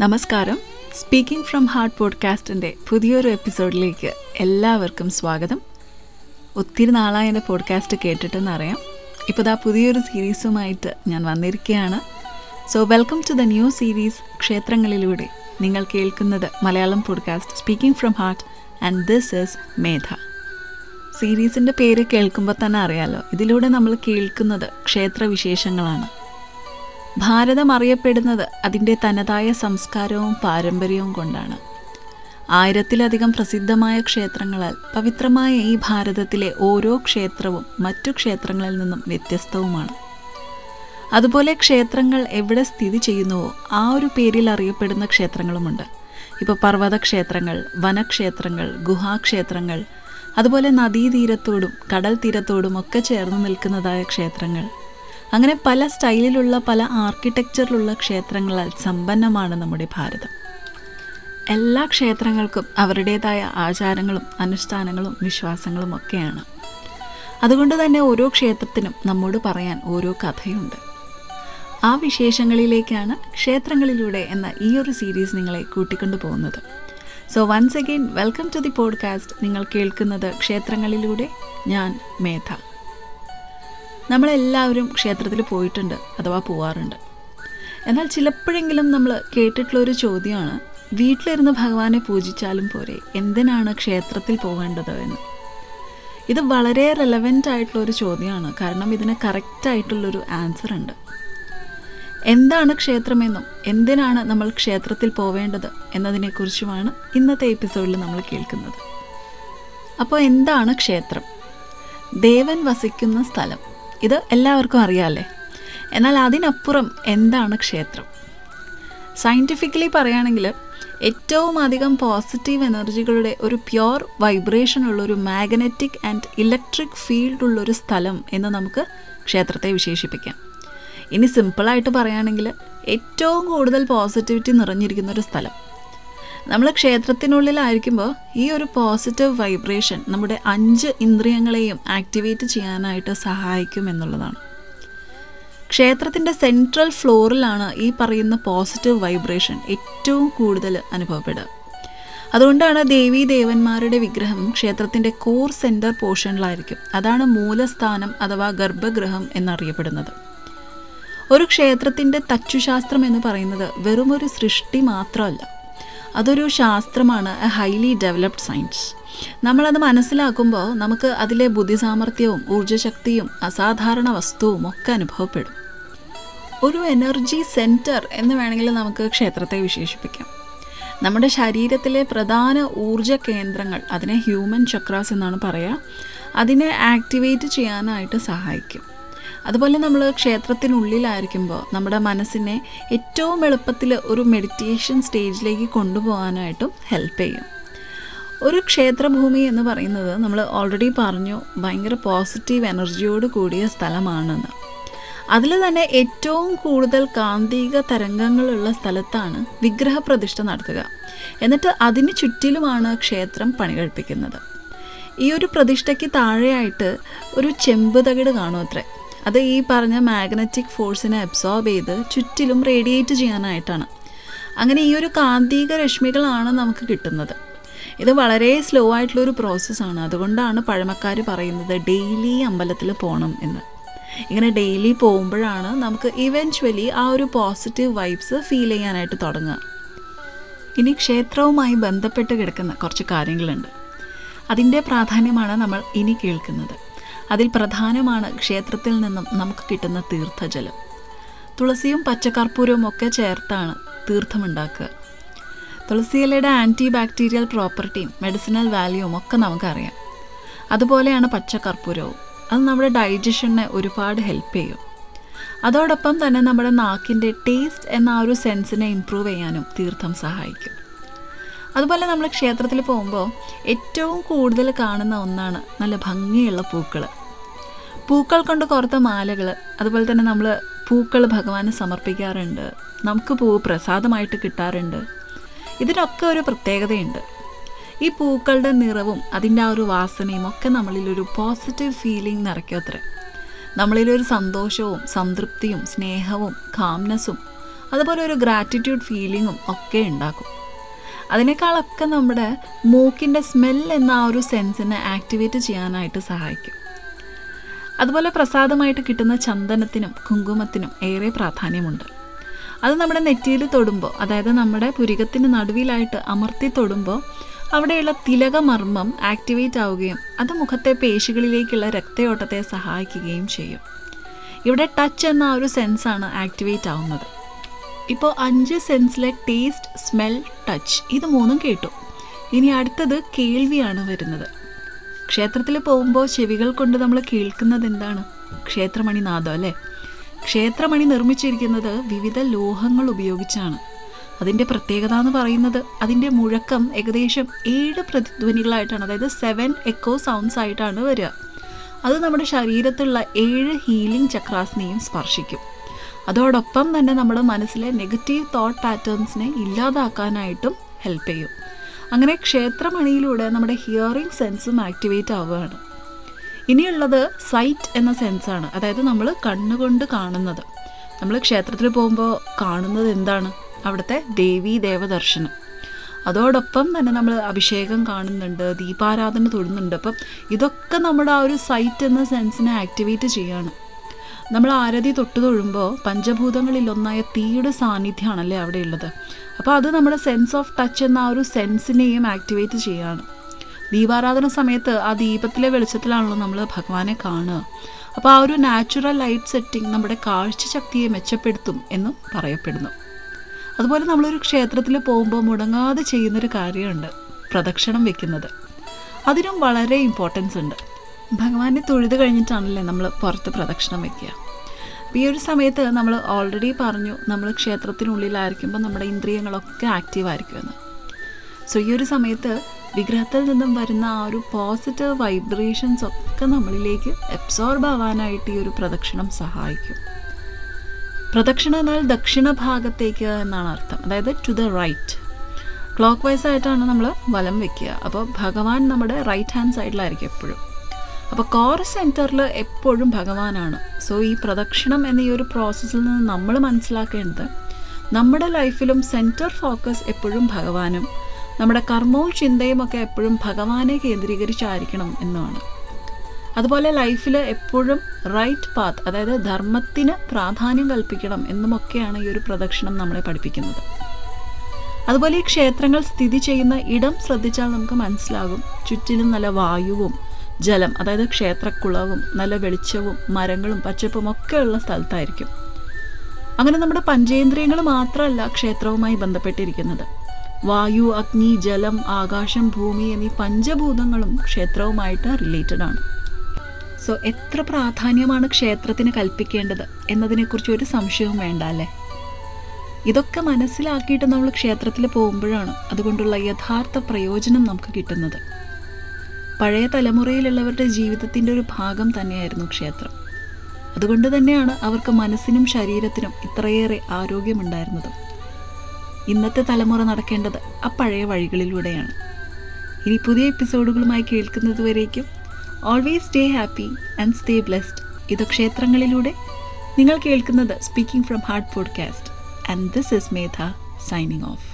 നമസ്കാരം. Speaking from heart പോഡ്കാസ്റ്റിന്റെ പുതിയൊരു എപ്പിസോഡിലേക്ക് എല്ലാവർക്കും സ്വാഗതം. ഒത്തിരി നാളായി എന്റെ പോഡ്കാസ്റ്റ് കേട്ടിട്ടെന്നറിയാം. ഇപ്പോൾ ദാ പുതിയൊരു സീരീസുമായിട്ട് ഞാൻ വന്നിരിക്കുകയാണ്. So welcome to the new series ക്ഷേത്രങ്ങളിലൂടെ നിങ്ങൾ കേൾക്കുന്നത് Malayalam podcast speaking from heart and this is Medha സീരീസിന്റെ പേര് കേൾക്കുമ്പോൾ തന്നെ അറിയാലോ ഇതിലൂടെ നമ്മൾ കേൾക്കുന്നത് ക്ഷേത്രവിശേഷങ്ങളാണ്. ഭാരതം അറിയപ്പെടുന്നത് അതിന്റെ തനതായ സംസ്കാരവും പാരമ്പര്യവും കൊണ്ടാണ്. ആയിരത്തിലധികം പ്രസിദ്ധമായ ക്ഷേത്രങ്ങളാൽ പവിത്രമായ ഈ ഭാരതത്തിലെ ഓരോ ക്ഷേത്രവും മറ്റു ക്ഷേത്രങ്ങളിൽ നിന്നും വ്യത്യസ്തവുമാണ്. അതുപോലെ ക്ഷേത്രങ്ങൾ എവിടെ സ്ഥിതി ചെയ്യുന്നുവോ ആ ഒരു പേരിൽ അറിയപ്പെടുന്ന ക്ഷേത്രങ്ങളുമുണ്ട്. ഇപ്പോൾ പർവതക്ഷേത്രങ്ങൾ വനക്ഷേത്രങ്ങൾ ഗുഹാക്ഷേത്രങ്ങൾ അതുപോലെ നദീതീരത്തോടും കടൽ തീരത്തോടും ഒക്കെ ചേർന്ന് നിൽക്കുന്നതായ ക്ഷേത്രങ്ങൾ അങ്ങനെ പല സ്റ്റൈലിലുള്ള പല ആർക്കിടെക്ചറിലുള്ള ക്ഷേത്രങ്ങളാൽ സമ്പന്നമാണ് നമ്മുടെ ഭാരതം. എല്ലാ ക്ഷേത്രങ്ങൾക്കും അവരുടേതായ ആചാരങ്ങളും അനുഷ്ഠാനങ്ങളും വിശ്വാസങ്ങളും ഒക്കെയാണ്. അതുകൊണ്ട് തന്നെ ഓരോ ക്ഷേത്രത്തിനും നമ്മോട് പറയാൻ ഓരോ കഥയുണ്ട്. ആ വിശേഷങ്ങളിലേക്കാണ് ക്ഷേത്രങ്ങളിലൂടെ എന്ന ഈ ഒരു സീരീസ് നിങ്ങളെ കൂട്ടിക്കൊണ്ടു പോകുന്നത്. So once again welcome to the podcast നിങ്ങൾ കേൾക്കുന്നത് ക്ഷേത്രങ്ങളിലൂടെ ഞാൻ മേധ. നമ്മളെല്ലാവരും ക്ഷേത്രത്തിൽ പോയിട്ടുണ്ട് അഥവാ പോവാറുണ്ട്. എന്നാൽ ചിലപ്പോഴെങ്കിലും നമ്മൾ കേട്ടിട്ടുള്ള ഒരു ചോദ്യമാണ് വീട്ടിലിരുന്ന് ഭഗവാനെ പൂജിച്ചാലും പോരെ എന്തിനാണ് ക്ഷേത്രത്തിൽ പോകേണ്ടത് എന്ന്? ഇത് വളരെ റെലവെന്റ് ആയിട്ടുള്ള ഒരു ചോദ്യമാണ് കാരണം ഇതിന് കറക്റ്റായിട്ടുള്ളൊരു ആൻസർ ഉണ്ട്. എന്താണ് ക്ഷേത്രമെന്നും എന്തിനാണ് നമ്മൾ ക്ഷേത്രത്തിൽ പോവേണ്ടത് എന്നതിനെക്കുറിച്ചുമാണ് ഇന്നത്തെ എപ്പിസോഡിൽ നമ്മൾ കേൾക്കുന്നത്. അപ്പോൾ എന്താണ് ക്ഷേത്രം? ദേവൻ വസിക്കുന്ന സ്ഥലം. ഇത് എല്ലാവർക്കും അറിയാമല്ലേ എന്നാൽ അതിനപ്പുറം എന്താണ് ക്ഷേത്രം? സയന്റിഫിക്കലി പറയുകയാണെങ്കിൽ ഏറ്റവും അധികം പോസിറ്റീവ് എനർജികളുടെ ഒരു പ്യോർ വൈബ്രേഷൻ ഉള്ള ഒരു മാഗ്നറ്റിക് ആൻഡ് ഇലക്ട്രിക് ഫീൽഡ് ഉള്ളൊരു സ്ഥലം എന്ന് നമുക്ക് ക്ഷേത്രത്തെ വിശേഷിപ്പിക്കാം. ഇനി സിമ്പിളായിട്ട് പറയുകയാണെങ്കിൽ ഏറ്റവും കൂടുതൽ പോസിറ്റിവിറ്റി നിറഞ്ഞിരിക്കുന്ന ഒരു സ്ഥലം നമ്മൾ ക്ഷേത്രത്തിനുള്ളിലായിരിക്കുമ്പോൾ ഈ ഒരു പോസിറ്റീവ് വൈബ്രേഷൻ നമ്മുടെ അഞ്ച് ഇന്ദ്രിയങ്ങളെയും ആക്ടിവേറ്റ് ചെയ്യാനായിട്ട് സഹായിക്കും എന്നുള്ളതാണ്. ക്ഷേത്രത്തിന്റെ സെൻട്രൽ ഫ്ലോറിലാണ് ഈ പറയുന്ന പോസിറ്റീവ് വൈബ്രേഷൻ ഏറ്റവും കൂടുതൽ അനുഭവപ്പെടുക. അതുകൊണ്ടാണ് ദേവീ ദേവന്മാരുടെ വിഗ്രഹം ക്ഷേത്രത്തിന്റെ കോർ സെന്റർ പോർഷനിലായിരിക്കും അതാണ് മൂലസ്ഥാനം അഥവാ ഗർഭഗൃഹം എന്നറിയപ്പെടുന്നത്. ഒരു ക്ഷേത്രത്തിന്റെ തച്ചുശാസ്ത്രം എന്ന് പറയുന്നത് വെറുമൊരു സൃഷ്ടി മാത്രമല്ല. അതൊരു ശാസ്ത്രമാണ് എ ഹൈലി ഡെവലപ്ഡ് സയൻസ് നമ്മളത് മനസ്സിലാക്കുമ്പോൾ നമുക്ക് അതിലെ ബുദ്ധിസാമർഥ്യവും ഊർജശക്തിയും അസാധാരണ വസ്തുവും ഒക്കെ അനുഭവപ്പെടും. ഒരു എനർജി സെന്റർ എന്ന് വേണമെങ്കിൽ നമുക്ക് ക്ഷേത്രത്തെ വിശേഷിപ്പിക്കാം. നമ്മുടെ ശരീരത്തിലെ പ്രധാന ഊർജ കേന്ദ്രങ്ങൾ അതിനെ ഹ്യൂമൻ ചക്രാസ് എന്നാണ് പറയുക അതിനെ ആക്ടിവേറ്റ് ചെയ്യാനായിട്ട് സഹായിക്കും. അതുപോലെ നമ്മൾ ക്ഷേത്രത്തിനുള്ളിലായിരിക്കുമ്പോൾ നമ്മുടെ മനസ്സിനെ ഏറ്റവും എളുപ്പത്തിൽ ഒരു മെഡിറ്റേഷൻ സ്റ്റേജിലേക്ക് കൊണ്ടുപോകാനായിട്ടും ഹെൽപ്പ് ചെയ്യും. ഒരു ക്ഷേത്രഭൂമി എന്ന് പറയുന്നത് നമ്മൾ ഓൾറെഡി പറഞ്ഞു ഭയങ്കര പോസിറ്റീവ് എനർജിയോട് കൂടിയ സ്ഥലമാണെന്ന്. അതിൽ തന്നെ ഏറ്റവും കൂടുതൽ കാന്തിക തരംഗങ്ങളുള്ള സ്ഥലത്താണ് വിഗ്രഹപ്രതിഷ്ഠ നടത്തുക. എന്നിട്ട് അതിന് ചുറ്റിലുമാണ് ക്ഷേത്രം പണികഴിപ്പിക്കുന്നത്. ഈ ഒരു പ്രതിഷ്ഠയ്ക്ക് താഴെയായിട്ട് ഒരു ചെമ്പ് തകിട് കാണുമത്രേ അത് ഈ പറഞ്ഞ മാഗ്നറ്റിക് ഫോഴ്സിനെ അബ്സോർബ് ചെയ്ത് ചുറ്റിലും റേഡിയേറ്റ് ചെയ്യാനായിട്ടാണ്. അങ്ങനെ ഈ ഒരു കാന്തിക രശ്മികളാണ് നമുക്ക് കിട്ടുന്നത്. ഇത് വളരെ സ്ലോ ആയിട്ടുള്ളൊരു പ്രോസസ്സാണ് അതുകൊണ്ടാണ് പഴമക്കാർ പറയുന്നത് ഡെയിലി അമ്പലത്തിൽ പോകണം എന്ന്. ഇങ്ങനെ ഡെയിലി പോകുമ്പോഴാണ് നമുക്ക് ഇവൻച്വലി ആ ഒരു പോസിറ്റീവ് വൈബ്സ് ഫീൽ ചെയ്യാനായിട്ട് തുടങ്ങുക. ഇനി ക്ഷേത്രവുമായി ബന്ധപ്പെട്ട് കിടക്കുന്ന കുറച്ച് കാര്യങ്ങളുണ്ട്. അതിന്റെ പ്രാധാന്യമാണ് നമ്മൾ ഇനി കേൾക്കുന്നത്. അതിൽ പ്രധാനമാണ് ക്ഷേത്രത്തിൽ നിന്നും നമുക്ക് കിട്ടുന്ന തീർത്ഥജലം. തുളസിയും പച്ചക്കർപ്പൂരവും ഒക്കെ ചേർത്താണ് തീർത്ഥമുണ്ടാക്കുക. തുളസിയിലയുടെ ആന്റി ബാക്ടീരിയൽ പ്രോപ്പർട്ടിയും മെഡിസിനൽ വാല്യൂവും ഒക്കെ നമുക്കറിയാം. അതുപോലെയാണ് പച്ചക്കർപ്പൂരവും അത് നമ്മുടെ ഡൈജഷനെ ഒരുപാട് ഹെൽപ്പ് ചെയ്യും. അതോടൊപ്പം തന്നെ നമ്മുടെ നാക്കിന്റെ ടേസ്റ്റ് എന്ന ആ ഒരു സെൻസിനെ ഇമ്പ്രൂവ് ചെയ്യാനും തീർത്ഥം സഹായിക്കും. അതുപോലെ നമ്മൾ ക്ഷേത്രത്തിൽ പോകുമ്പോൾ ഏറ്റവും കൂടുതൽ കാണുന്ന ഒന്നാണ് നല്ല ഭംഗിയുള്ള പൂക്കൾ പൂക്കൾ കൊണ്ട് കോർത്ത മാലകൾ അതുപോലെ തന്നെ നമ്മൾ പൂക്കൾ ഭഗവാന് സമർപ്പിക്കാറുണ്ട്. നമുക്ക് പൂവ് പ്രസാദമായിട്ട് കിട്ടാറുണ്ട്. ഇതിനൊക്കെ ഒരു പ്രത്യേകതയുണ്ട്. ഈ പൂക്കളുടെ നിറവും അതിന്റെ ആ ഒരു വാസനയും ഒക്കെ നമ്മളിലൊരു പോസിറ്റീവ് ഫീലിംഗ് നിറയ്ക്കത്രേ നമ്മളിലൊരു സന്തോഷവും സംതൃപ്തിയും സ്നേഹവും കാംനെസ്സും അതുപോലെ ഒരു ഗ്രാറ്റിറ്റ്യൂഡ് ഫീലിങ്ങും ഒക്കെ ഉണ്ടാക്കും. അതിനേക്കാളൊക്കെ നമ്മുടെ മൂക്കിന്റെ സ്മെൽ എന്ന ആ ഒരു സെൻസിനെ ആക്ടിവേറ്റ് ചെയ്യാനായിട്ട് സഹായിക്കും. അതുപോലെ പ്രസാദമായിട്ട് കിട്ടുന്ന ചന്ദനത്തിനും കുങ്കുമത്തിനും ഏറെ പ്രാധാന്യമുണ്ട്. അത് നമ്മുടെ നെറ്റിയിൽ തൊടുമ്പോൾ അതായത് നമ്മുടെ പുരികത്തിന് നടുവിലായിട്ട് അമർത്തി തൊടുമ്പോൾ അവിടെയുള്ള തിലകമർമ്മം ആക്ടിവേറ്റ് ആവുകയും അത് മുഖത്തെ പേശികളിലേക്കുള്ള രക്തയോട്ടത്തെ സഹായിക്കുകയും ചെയ്യും. ഇവിടെ ടച്ച് എന്ന ആ ഒരു സെൻസാണ് ആക്ടിവേറ്റ് ആവുന്നത്. ഇപ്പോൾ അഞ്ച് സെൻസിലെ ടേസ്റ്റ് സ്മെൽ ടച്ച് ഇത് മൂന്നും കേട്ടു. ഇനി അടുത്തത് കേൾവിയാണ് വരുന്നത്. ക്ഷേത്രത്തിൽ പോകുമ്പോൾ ചെവികൾ കൊണ്ട് നമ്മൾ കേൾക്കുന്നത് എന്താണ്? ക്ഷേത്രമണിനാദം അല്ലേ? ക്ഷേത്രമണി നിർമ്മിച്ചിരിക്കുന്നത് വിവിധ ലോഹങ്ങൾ ഉപയോഗിച്ചാണ്. അതിന്റെ പ്രത്യേകത എന്ന് പറയുന്നത് അതിന്റെ മുഴക്കം ഏകദേശം ഏഴ് പ്രതിധ്വനികളായിട്ടാണ് അതായത് സെവൻ എക്കോ സൗണ്ട്സ് ആയിട്ടാണ് വരിക. അത് നമ്മുടെ ശരീരത്തുള്ള ഏഴ് ഹീലിംഗ് ചക്രാസിനെയും സ്പർശിക്കും. അതോടൊപ്പം തന്നെ നമ്മുടെ മനസ്സിലെ നെഗറ്റീവ് തോട്ട് പാറ്റേൺസിനെ ഇല്ലാതാക്കാനായിട്ടും ഹെൽപ്പ് ചെയ്യും. അങ്ങനെ ക്ഷേത്രമണിയിലൂടെ നമ്മുടെ ഹിയറിംഗ് സെൻസും ആക്ടിവേറ്റ് ആവുകയാണ്. ഇനിയുള്ളത് സൈറ്റ് എന്ന സെൻസാണ് അതായത് നമ്മൾ കണ്ണുകൊണ്ട് കാണുന്നത്. നമ്മൾ ക്ഷേത്രത്തിൽ പോകുമ്പോൾ കാണുന്നത് എന്താണ്? അവിടുത്തെ ദേവീ ദേവദർശനം. അതോടൊപ്പം തന്നെ നമ്മൾ അഭിഷേകം കാണുന്നുണ്ട് ദീപാരാധന തൊടുന്നുണ്ട് അപ്പം ഇതൊക്കെ നമ്മുടെ ആ ഒരു സൈറ്റ് എന്ന സെൻസിനെ ആക്ടിവേറ്റ് ചെയ്യാണ്. നമ്മൾ ആരതി തൊട്ട് തൊഴുമ്പോൾ പഞ്ചഭൂതങ്ങളിൽ ഒന്നായ തീയുടെ സാന്നിധ്യമാണല്ലേ അവിടെ ഉള്ളത് അപ്പോൾ അത് നമ്മുടെ സെൻസ് ഓഫ് ടച്ച് എന്ന ആ ഒരു സെൻസിനെയും ആക്ടിവേറ്റ് ചെയ്യുകയാണ് ദീപാരാധന സമയത്ത് ആ ദീപത്തിലെ വെളിച്ചത്തിലാണല്ലോ നമ്മൾ ഭഗവാനെ കാണുക. അപ്പോൾ ആ ഒരു നാച്ചുറൽ ലൈറ്റ് സെറ്റിംഗ് നമ്മുടെ കാഴ്ച ശക്തിയെ മെച്ചപ്പെടുത്തും എന്ന് പറയപ്പെടുന്നു. അതുപോലെ നമ്മളൊരു ക്ഷേത്രത്തിൽ പോകുമ്പോൾ മുടങ്ങാതെ ചെയ്യുന്നൊരു കാര്യമുണ്ട്. പ്രദക്ഷിണം വെക്കുന്നത്. അതിനും വളരെ ഇമ്പോർട്ടൻസ് ഉണ്ട്. ഭഗവാനെ തൊഴുത് കഴിഞ്ഞിട്ടാണല്ലേ നമ്മൾ പുറത്ത് പ്രദക്ഷിണം വയ്ക്കുക അപ്പോൾ ഈ ഒരു സമയത്ത് നമ്മൾ ഓൾറെഡി പറഞ്ഞു നമ്മൾ ക്ഷേത്രത്തിനുള്ളിലായിരിക്കുമ്പോൾ നമ്മുടെ ഇന്ദ്രിയങ്ങളൊക്കെ ആക്റ്റീവ് ആയിരിക്കുമെന്ന്. സോ ഈ ഒരു സമയത്ത് വിഗ്രഹത്തിൽ നിന്നും വരുന്ന ആ ഒരു പോസിറ്റീവ് വൈബ്രേഷൻസ് ഒക്കെ നമ്മളിലേക്ക് അബ്സോർബ് ആവാനായിട്ട് ഈ ഒരു പ്രദക്ഷിണം സഹായിക്കും. പ്രദക്ഷിണ എന്നാൽ ദക്ഷിണ ഭാഗത്തേക്ക് എന്നാണ് അർത്ഥം. അതായത് to the right clockwise ആയിട്ടാണ് നമ്മൾ വലം വെക്കുക. അപ്പോൾ ഭഗവാൻ നമ്മുടെ റൈറ്റ് ഹാൻഡ് സൈഡിലായിരിക്കും എപ്പോഴും. അപ്പോൾ കോർ സെന്ററിൽ എപ്പോഴും ഭഗവാനാണ്. സോ ഈ പ്രദക്ഷിണം എന്ന ഈ ഒരു പ്രോസസ്സിൽ നിന്ന് നമ്മൾ മനസ്സിലാക്കേണ്ടത് നമ്മുടെ ലൈഫിലും സെന്റർ ഫോക്കസ് എപ്പോഴും ഭഗവാനും നമ്മുടെ കർമ്മവും ചിന്തയും ഒക്കെ എപ്പോഴും ഭഗവാനെ കേന്ദ്രീകരിച്ചായിരിക്കണം എന്നാണ്. അതുപോലെ ലൈഫിൽ എപ്പോഴും റൈറ്റ് പാത്ത് അതായത് ധർമ്മത്തിന് പ്രാധാന്യം കൽപ്പിക്കണം എന്നുമൊക്കെയാണ് ഈ ഒരു പ്രദക്ഷിണം നമ്മളെ പഠിപ്പിക്കുന്നത്. അതുപോലെ ഈ ക്ഷേത്രങ്ങൾ സ്ഥിതി ചെയ്യുന്ന ഇടം ശ്രദ്ധിച്ചാൽ നമുക്ക് മനസ്സിലാകും. ചുറ്റിലും നല്ല വായുവും ജലം അതായത് ക്ഷേത്രക്കുളവും നല്ല വെളിച്ചവും മരങ്ങളും പച്ചപ്പും ഒക്കെ ഉള്ള സ്ഥലത്തായിരിക്കും. അങ്ങനെ നമ്മുടെ പഞ്ചേന്ദ്രിയങ്ങൾ മാത്രമല്ല ക്ഷേത്രവുമായി ബന്ധപ്പെട്ടിരിക്കുന്നത്. വായു അഗ്നി ജലം ആകാശം ഭൂമി എന്നീ പഞ്ചഭൂതങ്ങളും ക്ഷേത്രവുമായിട്ട് റിലേറ്റഡ് ആണ്. സോ എത്ര പ്രാധാന്യമാണ് ക്ഷേത്രത്തിന് കൽപ്പിക്കേണ്ടത് എന്നതിനെക്കുറിച്ച് ഒരു സംശയവും വേണ്ട അല്ലേ? ഇതൊക്കെ മനസ്സിലാക്കിയിട്ട് നമ്മൾ ക്ഷേത്രത്തിൽ പോകുമ്പോഴാണ് അതുകൊണ്ടുള്ള യഥാർത്ഥ പ്രയോജനം നമുക്ക് കിട്ടുന്നത്. പഴയ തലമുറയിലുള്ളവരുടെ ജീവിതത്തിന്റെ ഒരു ഭാഗം തന്നെയായിരുന്നു ക്ഷേത്രം. അതുകൊണ്ട് തന്നെയാണ് അവർക്ക് മനസ്സിനും ശരീരത്തിനും ഇത്രയേറെ ആരോഗ്യമുണ്ടായിരുന്നത്. ഇന്നത്തെ തലമുറ നടക്കേണ്ടത് ആ പഴയ വഴികളിലൂടെയാണ്. ഇനി പുതിയ എപ്പിസോഡുകളുമായി കേൾക്കുന്നതുവരേക്കും always stay happy and stay blessed ഇത് ക്ഷേത്രങ്ങളിലൂടെ നിങ്ങൾ കേൾക്കുന്നത് speaking from heart podcast and this is Medha signing off